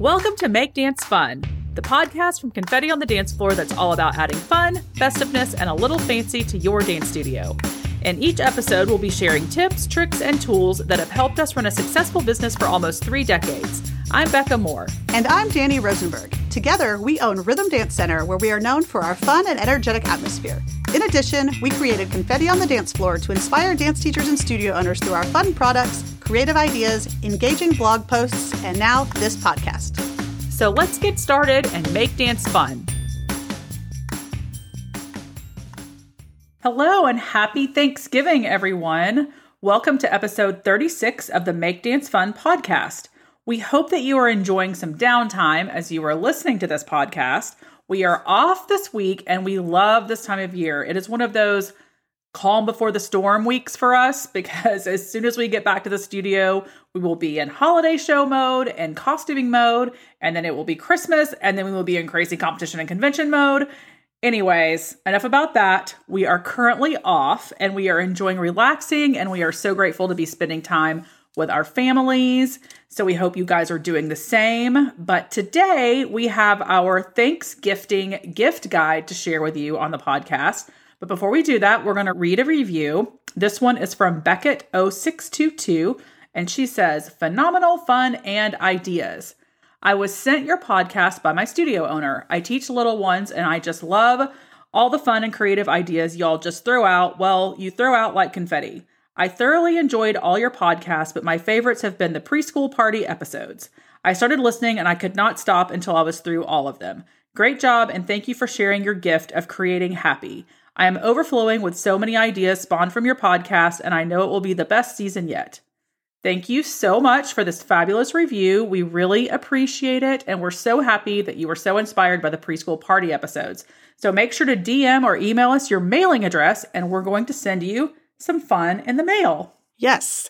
Welcome to Make Dance Fun, the podcast from Confetti on the Dance Floor that's all about adding fun, festiveness, and a little fancy to your dance studio. In each episode, we'll be sharing tips, tricks, and tools that have helped us run a successful business for almost three decades. I'm Becca Moore. And I'm Danny Rosenberg. Together, we own Rhythm Dance Center, where we are known for our fun and energetic atmosphere. In addition, we created Confetti on the Dance Floor to inspire dance teachers and studio owners through our fun products, creative ideas, engaging blog posts, and now this podcast. So let's get started and make dance fun. Hello and happy Thanksgiving, everyone. Welcome to episode 36 of the Make Dance Fun podcast. We hope that you are enjoying some downtime as you are listening to this podcast. We are off this week and we love this time of year. It is one of those calm before the storm weeks for us because as soon as we get back to the studio, we will be in holiday show mode and costuming mode, and then it will be Christmas, and then we will be in crazy competition and convention mode. Anyways, enough about that. We are currently off and we are enjoying relaxing, and we are so grateful to be spending time with our families. So we hope you guys are doing the same. But today we have our Thanksgiving gift guide to share with you on the podcast. But before we do that, we're going to read a review. This one is from Beckett0622, and she says, Phenomenal fun and ideas. I was sent your podcast by my studio owner. I teach little ones, and I just love all the fun and creative ideas y'all just throw out. Well, you throw out like confetti. I thoroughly enjoyed all your podcasts, but my favorites have been the preschool party episodes. I started listening and I could not stop until I was through all of them. Great job, and thank you for sharing your gift of creating happy. I am overflowing with so many ideas spawned from your podcast, and I know it will be the best season yet. Thank you so much for this fabulous review. We really appreciate it, and we're so happy that you were so inspired by the preschool party episodes. So make sure to DM or email us your mailing address, and we're going to send you some fun in the mail. Yes.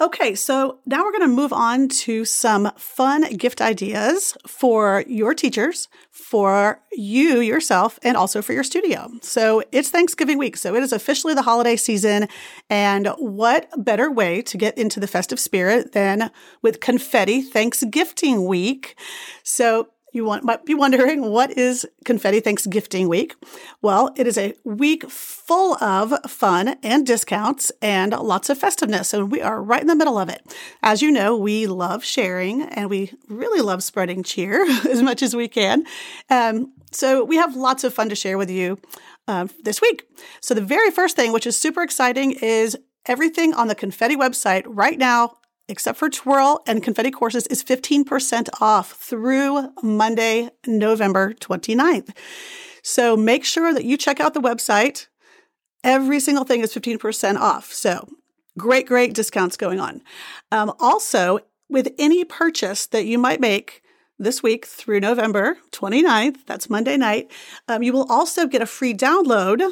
Okay, so now we're going to move on to some fun gift ideas for your teachers, for you yourself, and also for your studio. So it's Thanksgiving week, so it is officially the holiday season. And what better way to get into the festive spirit than with confetti Thanksgiving week? So you want, might be wondering what is Confetti Thanksgiving Week? Well, it is a week full of fun and discounts and lots of festiveness, and we are right in the middle of it. As you know, we love sharing and we really love spreading cheer as much as we can. Um, so we have lots of fun to share with you uh, this week. So the very first thing, which is super exciting, is everything on the Confetti website right now except for twirl and confetti courses is 15% off through Monday, November 29th. So make sure that you check out the website. Every single thing is 15% off. So great, great discounts going on. Um, also, with any purchase that you might make, this week through November 29th, that's Monday night, um, you will also get a free download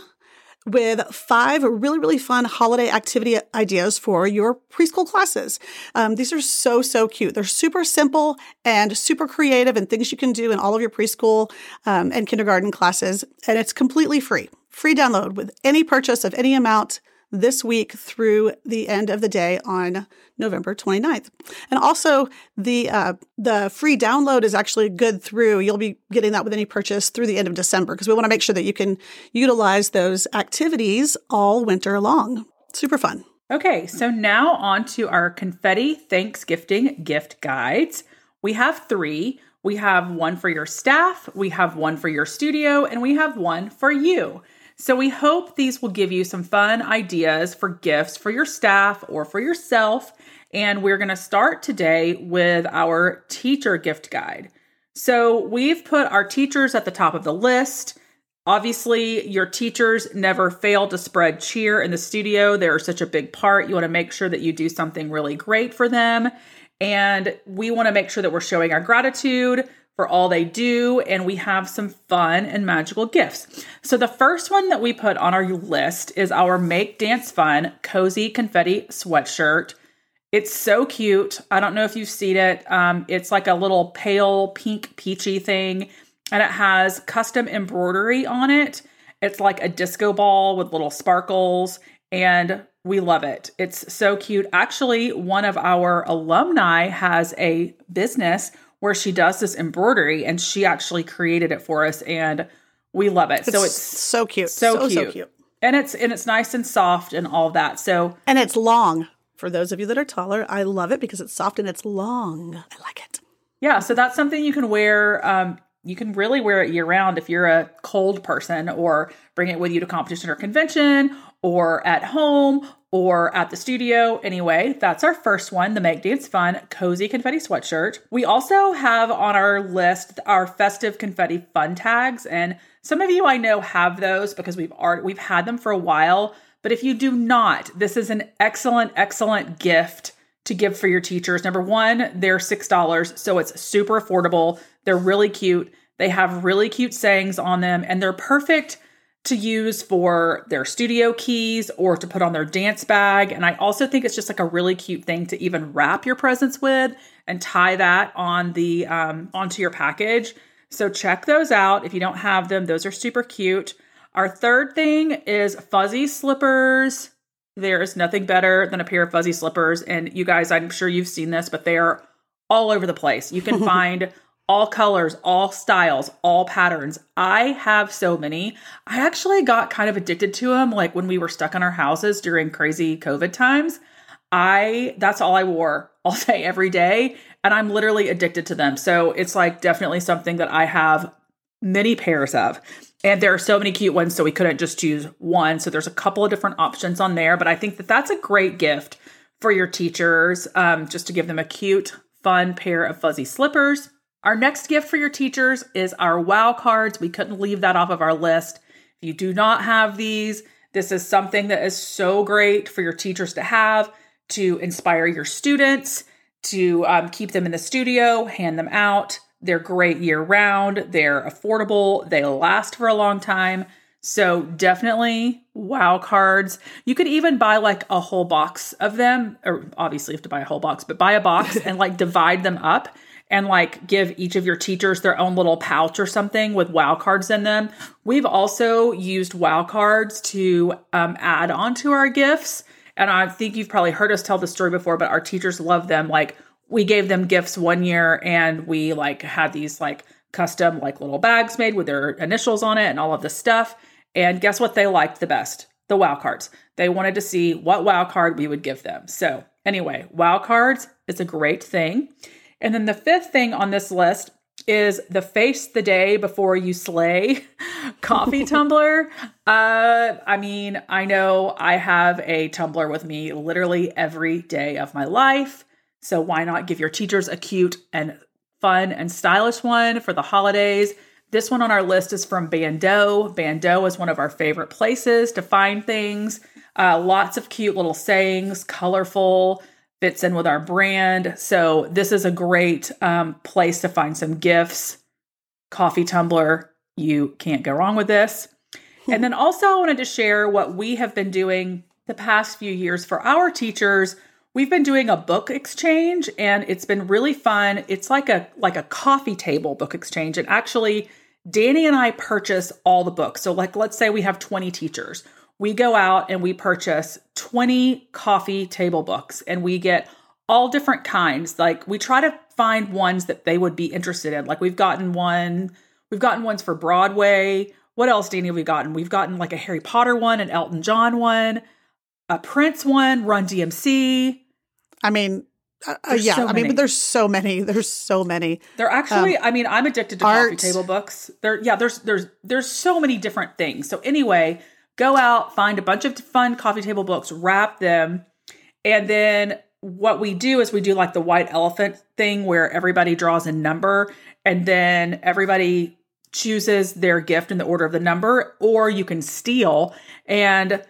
with five really, really fun holiday activity ideas for your preschool classes. Um, these are so, so cute. They're super simple and super creative and things you can do in all of your preschool um, and kindergarten classes. And it's completely free. Free download with any purchase of any amount this week through the end of the day on November 29th. And also the uh, the free download is actually good through you'll be getting that with any purchase through the end of December because we want to make sure that you can utilize those activities all winter long. Super fun. Okay, so now on to our confetti Thanksgiving gift guides. We have 3. We have one for your staff, we have one for your studio, and we have one for you. So we hope these will give you some fun ideas for gifts for your staff or for yourself. And we're going to start today with our teacher gift guide. So we've put our teachers at the top of the list. Obviously, your teachers never fail to spread cheer in the studio. They're such a big part. You want to make sure that you do something really great for them. And we want to make sure that we're showing our gratitude for all they do, and we have some fun and magical gifts. So, the first one that we put on our list is our Make Dance Fun Cozy Confetti Sweatshirt. It's so cute. I don't know if you've seen it. Um, it's like a little pale pink peachy thing, and it has custom embroidery on it. It's like a disco ball with little sparkles, and we love it. It's so cute. Actually, one of our alumni has a business where she does this embroidery and she actually created it for us and we love it. It's so it's so cute. so, so, cute. so cute. and it's and it's nice and soft and all that. So And it's long. For those of you that are taller, I love it because it's soft and it's long. I like it. yeah, so that's something you can wear. Um, you can really wear it year round if you're a cold person, or bring it with you to competition or convention, or at home, or at the studio. Anyway, that's our first one, the Make Dance Fun Cozy Confetti Sweatshirt. We also have on our list our festive confetti fun tags, and some of you I know have those because we've already, we've had them for a while. But if you do not, this is an excellent, excellent gift to give for your teachers. Number one, they're $6, so it's super affordable. They're really cute. They have really cute sayings on them, and they're perfect to use for their studio keys or to put on their dance bag. And I also think it's just like a really cute thing to even wrap your presents with and tie that on the um, onto your package. So check those out if you don't have them. Those are super cute. Our third thing is fuzzy slippers. There is nothing better than a pair of fuzzy slippers. And you guys, I'm sure you've seen this, but they are all over the place. You can find all colors, all styles, all patterns. I have so many. I actually got kind of addicted to them like when we were stuck in our houses during crazy COVID times. I that's all I wore all day every day and I'm literally addicted to them. So it's like definitely something that I have many pairs of. And there are so many cute ones so we couldn't just choose one. So there's a couple of different options on there, but I think that that's a great gift for your teachers um, just to give them a cute, fun pair of fuzzy slippers. Our next gift for your teachers is our wow cards. We couldn't leave that off of our list. If you do not have these, this is something that is so great for your teachers to have to inspire your students, to um, keep them in the studio, hand them out. They're great year round, they're affordable, they last for a long time. So definitely wow cards. You could even buy like a whole box of them, or obviously you have to buy a whole box, but buy a box and like divide them up and like give each of your teachers their own little pouch or something with wow cards in them. We've also used wow cards to um, add onto our gifts. And I think you've probably heard us tell the story before, but our teachers love them. Like we gave them gifts one year and we like had these like custom like little bags made with their initials on it and all of this stuff. And guess what they liked the best? The wow cards. They wanted to see what wow card we would give them. So, anyway, wow cards is a great thing. And then the fifth thing on this list is the face the day before you slay coffee tumbler. Uh, I mean, I know I have a tumbler with me literally every day of my life. So why not give your teachers a cute and fun and stylish one for the holidays? This one on our list is from Bando. Bando is one of our favorite places to find things. Uh, lots of cute little sayings, colorful, fits in with our brand. So this is a great um, place to find some gifts. Coffee tumbler, you can't go wrong with this. and then also, I wanted to share what we have been doing the past few years for our teachers. We've been doing a book exchange, and it's been really fun. It's like a like a coffee table book exchange, and actually, Danny and I purchase all the books. So, like, let's say we have twenty teachers we go out and we purchase 20 coffee table books and we get all different kinds. Like we try to find ones that they would be interested in. Like we've gotten one, we've gotten ones for Broadway. What else, Danny, have we gotten? We've gotten like a Harry Potter one, an Elton John one, a Prince one, Run DMC. I mean, uh, uh, yeah, so I mean, but there's so many. There's so many. They're actually, I mean, I'm addicted to art. coffee table books. There, yeah, there's there's there's so many different things. So anyway, go out, find a bunch of fun coffee table books, wrap them, and then what we do is we do like the white elephant thing where everybody draws a number and then everybody chooses their gift in the order of the number, or you can steal. And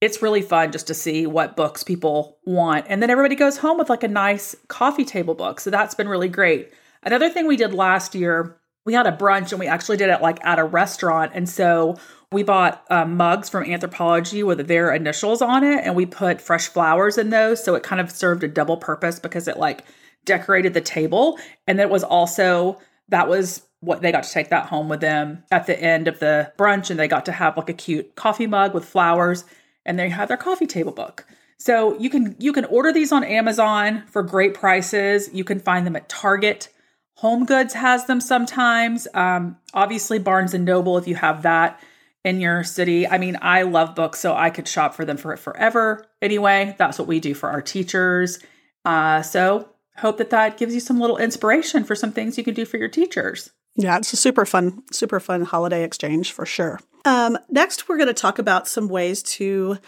it's really fun just to see what books people want. And then everybody goes home with like a nice coffee table book. So that's been really great. Another thing we did last year, we had a brunch and we actually did it like at a restaurant. And so we bought uh, mugs from Anthropologie with their initials on it and we put fresh flowers in those. So it kind of served a double purpose because it like decorated the table. And it was also, that was what they got to take that home with them at the end of the brunch. And they got to have like a cute coffee mug with flowers and they had their coffee table book. So you can you can order these on Amazon for great prices. You can find them at Target, Home Goods has them sometimes. Um, obviously, Barnes and Noble, if you have that in your city. I mean, I love books, so I could shop for them for forever. Anyway, that's what we do for our teachers. Uh, so hope that that gives you some little inspiration for some things you can do for your teachers. Yeah, it's a super fun, super fun holiday exchange for sure. Um, next, we're going to talk about some ways to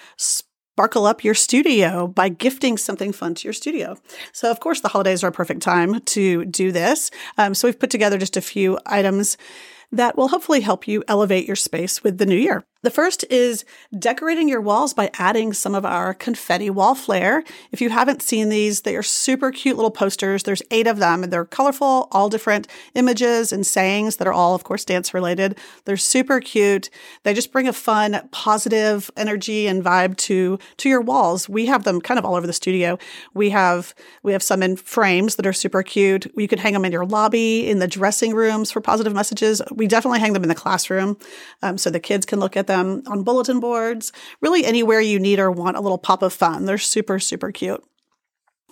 sparkle up your studio by gifting something fun to your studio. So, of course, the holidays are a perfect time to do this. Um, so, we've put together just a few items that will hopefully help you elevate your space with the new year. The first is decorating your walls by adding some of our confetti wall flare. If you haven't seen these, they are super cute little posters. There's eight of them and they're colorful, all different images and sayings that are all, of course, dance related. They're super cute. They just bring a fun, positive energy and vibe to, to your walls. We have them kind of all over the studio. We have, we have some in frames that are super cute. You could hang them in your lobby, in the dressing rooms for positive messages. We definitely hang them in the classroom um, so the kids can look at them them on bulletin boards, really anywhere you need or want a little pop of fun. They're super, super cute.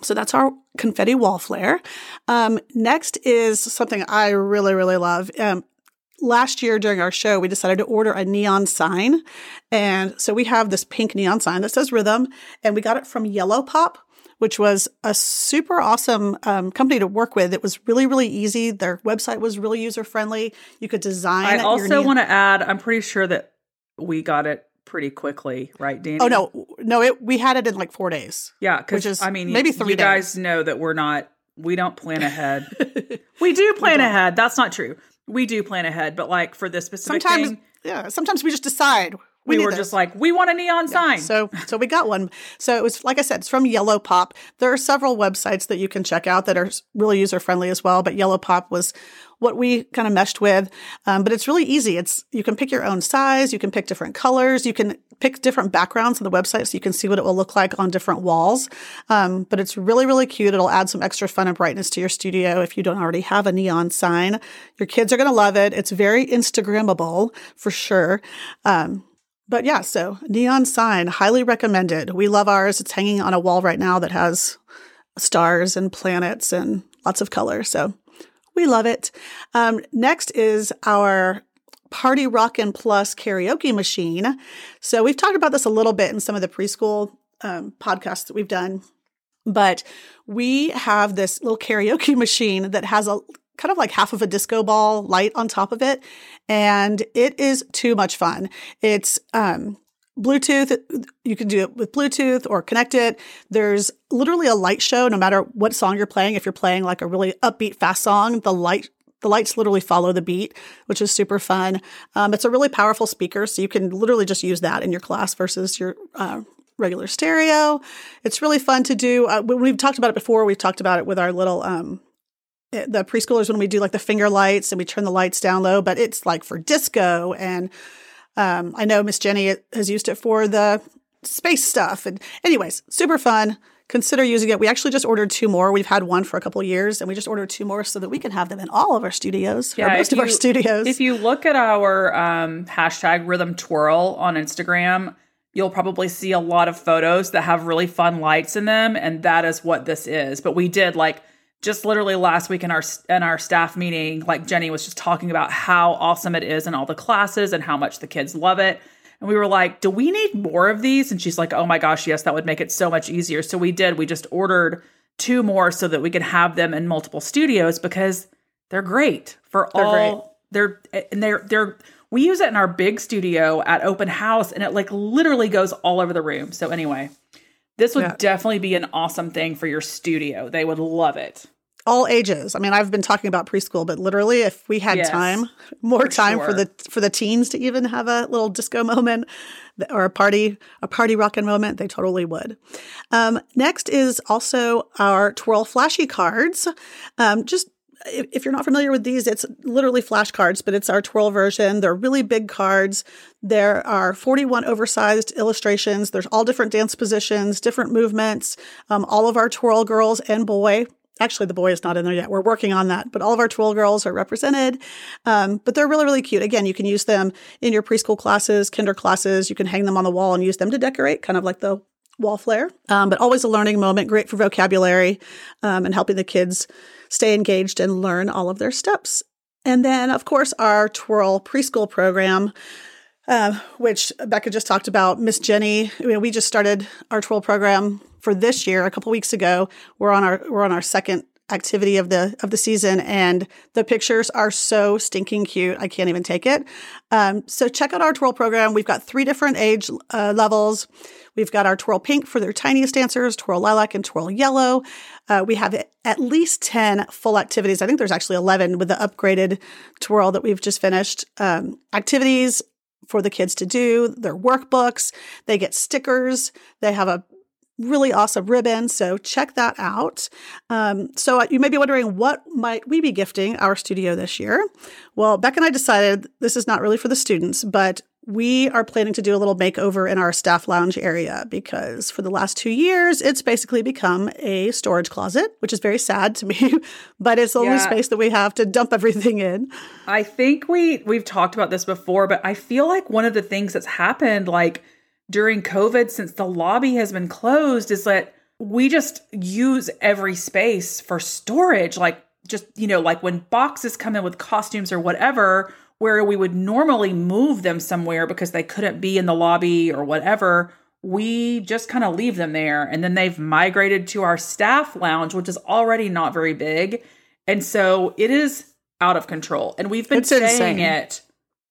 So that's our confetti wall flare. Um, next is something I really, really love. Um, last year during our show, we decided to order a neon sign. And so we have this pink neon sign that says rhythm, and we got it from Yellow Pop which was a super awesome um, company to work with. It was really, really easy. Their website was really user friendly. You could design. I also want to add, I'm pretty sure that we got it pretty quickly, right, Danny? Oh no, no, it we had it in like four days. Yeah, because I mean, maybe three. You days. guys know that we're not. We don't plan ahead. we do plan we ahead. That's not true. We do plan ahead, but like for this specific sometimes, thing, yeah. Sometimes we just decide we, we were this. just like, we want a neon yeah. sign. So, so we got one. So it was, like I said, it's from Yellow Pop. There are several websites that you can check out that are really user friendly as well. But Yellow Pop was what we kind of meshed with. Um, but it's really easy. It's, you can pick your own size. You can pick different colors. You can pick different backgrounds on the website so you can see what it will look like on different walls. Um, but it's really, really cute. It'll add some extra fun and brightness to your studio if you don't already have a neon sign. Your kids are going to love it. It's very Instagrammable for sure. Um, but yeah, so neon sign, highly recommended. We love ours. It's hanging on a wall right now that has stars and planets and lots of color. So we love it. Um, next is our Party Rockin' Plus karaoke machine. So we've talked about this a little bit in some of the preschool um, podcasts that we've done. But we have this little karaoke machine that has a kind of like half of a disco ball light on top of it. And it is too much fun. It's, um, Bluetooth, you can do it with Bluetooth or connect it. There's literally a light show no matter what song you're playing. If you're playing like a really upbeat, fast song, the light the lights literally follow the beat, which is super fun. Um, it's a really powerful speaker, so you can literally just use that in your class versus your uh, regular stereo. It's really fun to do. Uh, we've talked about it before. We've talked about it with our little um, the preschoolers when we do like the finger lights and we turn the lights down low, but it's like for disco. And um, I know Miss Jenny has used it for the space stuff. And anyways, super fun. Consider using it. We actually just ordered two more. We've had one for a couple years, and we just ordered two more so that we can have them in all of our studios, yeah, most of our studios. If you look at our um, hashtag Rhythm Twirl on Instagram, you'll probably see a lot of photos that have really fun lights in them, and that is what this is. But we did like just literally last week in our in our staff meeting, like Jenny was just talking about how awesome it is in all the classes and how much the kids love it. And we were like, "Do we need more of these?" And she's like, "Oh my gosh, yes, that would make it so much easier." So we did. We just ordered two more so that we could have them in multiple studios because they're great for they're all. Great. They're and they're they're we use it in our big studio at open house and it like literally goes all over the room. So anyway, this would yeah. definitely be an awesome thing for your studio. They would love it all ages. I mean, I've been talking about preschool, but literally, if we had yes, time, more for time sure. for the for the teens to even have a little disco moment or a party a party rockin' moment, they totally would. Um, next is also our twirl flashy cards. Um, just if you're not familiar with these, it's literally flashcards, but it's our twirl version. They're really big cards. There are 41 oversized illustrations. There's all different dance positions, different movements. Um, all of our twirl girls and boy Actually, the boy is not in there yet. We're working on that, but all of our twirl girls are represented. Um, but they're really, really cute. Again, you can use them in your preschool classes, kinder classes. You can hang them on the wall and use them to decorate, kind of like the wall flare, um, but always a learning moment, great for vocabulary um, and helping the kids stay engaged and learn all of their steps. And then, of course, our Twirl preschool program, uh, which Becca just talked about. Miss Jenny, I mean, we just started our Twirl program for this year a couple weeks ago. We're on our we're on our second activity of the of the season and the pictures are so stinking cute. I can't even take it. Um, so check out our twirl program. We've got three different age uh, levels. We've got our twirl pink for their tiniest dancers twirl lilac and twirl yellow. Uh, we have at least 10 full activities. I think there's actually 11 with the upgraded twirl that we've just finished. Um, activities for the kids to do their workbooks they get stickers they have a really awesome ribbon. So check that out. Um, so uh, you may be wondering, what might we be gifting our studio this year? Well, Beck and I decided this is not really for the students, but we are planning to do a little makeover in our staff lounge area because for the last two years, it's basically become a storage closet, which is very sad to me, but it's the yeah. only space that we have to dump everything in. I think we we've talked about this before, but I feel like one of the things that's happened, like during COVID, since the lobby has been closed, is that we just use every space for storage. Like, just, you know, like when boxes come in with costumes or whatever, where we would normally move them somewhere because they couldn't be in the lobby or whatever, we just kind of leave them there. And then they've migrated to our staff lounge, which is already not very big. And so it is out of control. And we've been it's saying insane. it.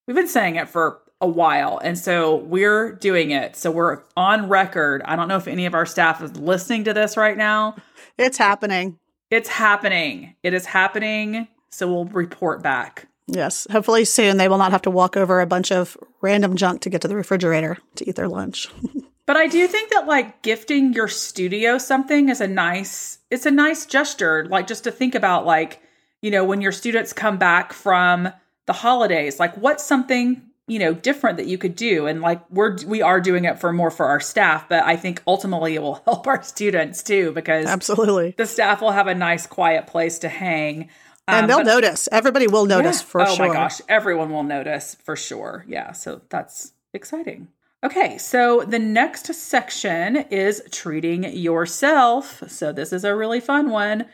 We've been saying it for a while. And so we're doing it. So we're on record. I don't know if any of our staff is listening to this right now. It's happening. It's happening. It is happening. So we'll report back. Yes. Hopefully soon they will not have to walk over a bunch of random junk to get to the refrigerator to eat their lunch. but I do think that like gifting your studio something is a nice it's a nice gesture like just to think about like you know when your students come back from the holidays like what's something you know different that you could do and like we're we are doing it for more for our staff but i think ultimately it will help our students too because absolutely the staff will have a nice quiet place to hang um, and they'll but, notice. Everybody will notice yeah. for oh sure. oh my gosh. Everyone will notice for sure. Yeah. So that's exciting. Okay. So the next section is treating yourself. So this is a really fun one.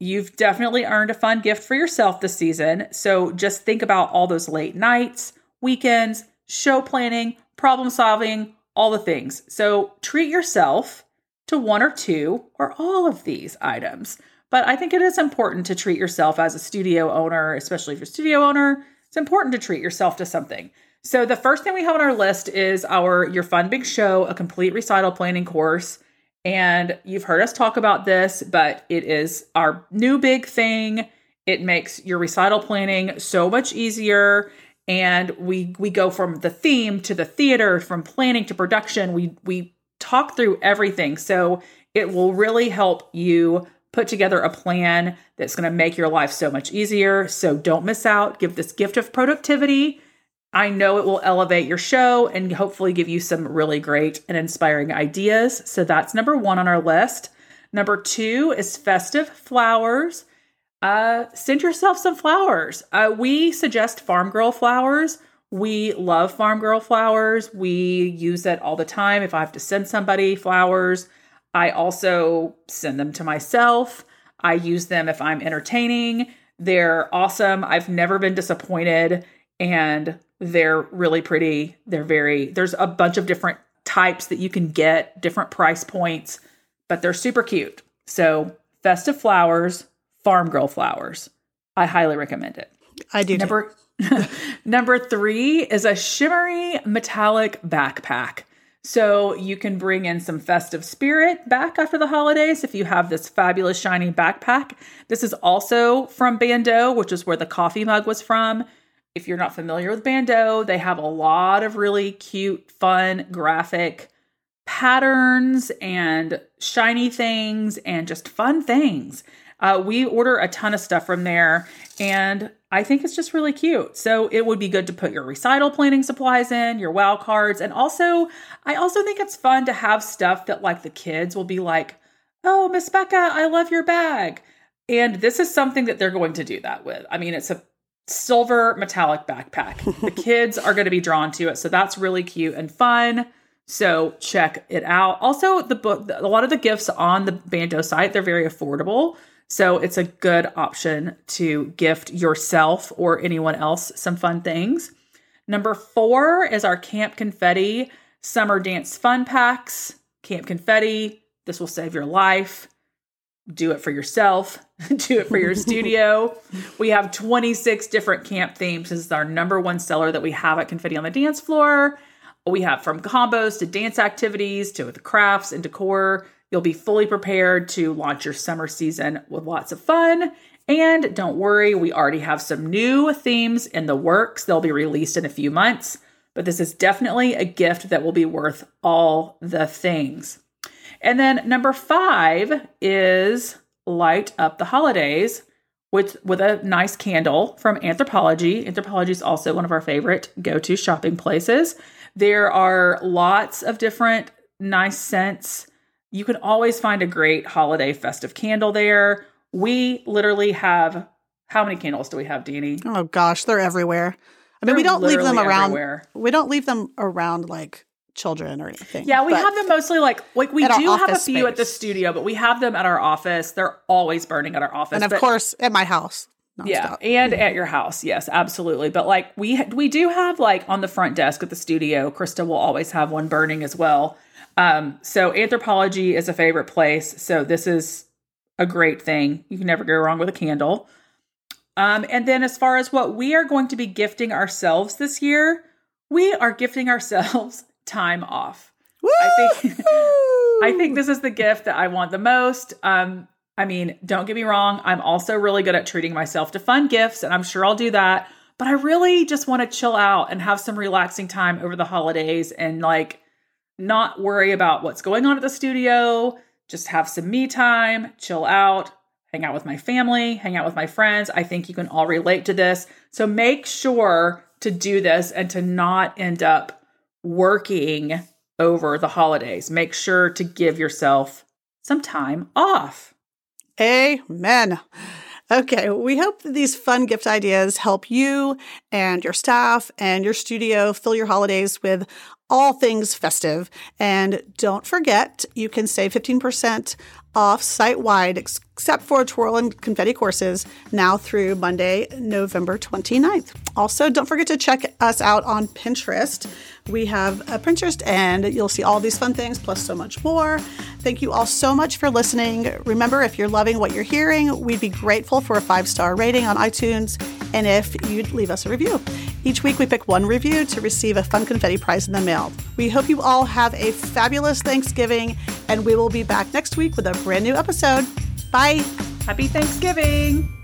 You've definitely earned a fun gift for yourself this season. So just think about all those late nights, weekends, show planning, problem solving, all the things. So treat yourself to one or two or all of these items. But I think it is important to treat yourself as a studio owner, especially if you're a studio owner. It's important to treat yourself to something. So the first thing we have on our list is our Your Fun Big Show, a complete recital planning course. And you've heard us talk about this, but it is our new big thing. It makes your recital planning so much easier and we we go from the theme to the theater from planning to production we we talk through everything so it will really help you put together a plan that's going to make your life so much easier so don't miss out give this gift of productivity i know it will elevate your show and hopefully give you some really great and inspiring ideas so that's number 1 on our list number 2 is festive flowers uh, send yourself some flowers. Uh, we suggest farm girl flowers. We love farm girl flowers. We use it all the time. If I have to send somebody flowers, I also send them to myself. I use them if I'm entertaining. They're awesome. I've never been disappointed and they're really pretty. They're very, there's a bunch of different types that you can get, different price points, but they're super cute. So, festive flowers, Farm Girl flowers. I highly recommend it. I do. Number number three is a shimmery metallic backpack. So you can bring in some festive spirit back after the holidays if you have this fabulous shiny backpack. This is also from Bando, which is where the coffee mug was from. If you're not familiar with Bando, they have a lot of really cute, fun, graphic patterns and shiny things and just fun things. Uh, we order a ton of stuff from there, and I think it's just really cute. So it would be good to put your recital planning supplies in, your wow cards, and also I also think it's fun to have stuff that like the kids will be like, "Oh, Miss Becca, I love your bag." And this is something that they're going to do that with. I mean, it's a silver metallic backpack. the kids are going to be drawn to it, so that's really cute and fun. So check it out. Also, the book, a lot of the gifts on the Bando site, they're very affordable. So it's a good option to gift yourself or anyone else some fun things. Number four is our Camp Confetti Summer Dance Fun Packs. Camp Confetti, this will save your life. Do it for yourself, do it for your studio. We have 26 different camp themes. This is our number one seller that we have at Confetti on the Dance Floor. We have from combos to dance activities to the crafts and decor. You'll be fully prepared to launch your summer season with lots of fun. And don't worry, we already have some new themes in the works. They'll be released in a few months, but this is definitely a gift that will be worth all the things. And then number five is light up the holidays with with a nice candle from Anthropologie. Anthropologie is also one of our favorite go-to shopping places. There are lots of different nice scents. You can always find a great holiday festive candle there. We literally have how many candles do we have, Deanie? Oh gosh, they're everywhere. I mean, They're we don't leave them around. everywhere. We don't leave them around like children or anything. Yeah, we have them mostly like like we do have a few at the studio, but we have them at our office. They're always burning at our office. and of but- course at my house. Yeah, and at your house, yes, absolutely. But like we we do have like on the front desk at the studio, Krista will always have one burning as well. Um, so Anthropologie is a favorite place. So this is a great thing. You can never go wrong with a candle. Um, and then as far as what we are going to be gifting ourselves this year, we are gifting ourselves time off. I think I think this is the gift that I want the most. Um, I mean, don't get me wrong, I'm also really good at treating myself to fun gifts, and I'm sure I'll do that. But I really just want to chill out and have some relaxing time over the holidays and like not worry about what's going on at the studio, just have some me time, chill out, hang out with my family, hang out with my friends. I think you can all relate to this. So make sure to do this and to not end up working over the holidays. Make sure to give yourself some time off. Amen. Okay, we hope that these fun gift ideas help you and your staff and your studio fill your holidays with all things festive. And don't forget, you can save 15% off site wide, except for twirl and confetti courses, now through Monday, November 29th. Also, don't forget to check us out on Pinterest. We have a Pinterest, and you'll see all these fun things plus so much more. Thank you all so much for listening. Remember, if you're loving what you're hearing, we'd be grateful for a five star rating on iTunes and if you'd leave us a review. Each week, we pick one review to receive a fun confetti prize in the mail. We hope you all have a fabulous Thanksgiving, and we will be back next week with a brand new episode. Bye. Happy Thanksgiving!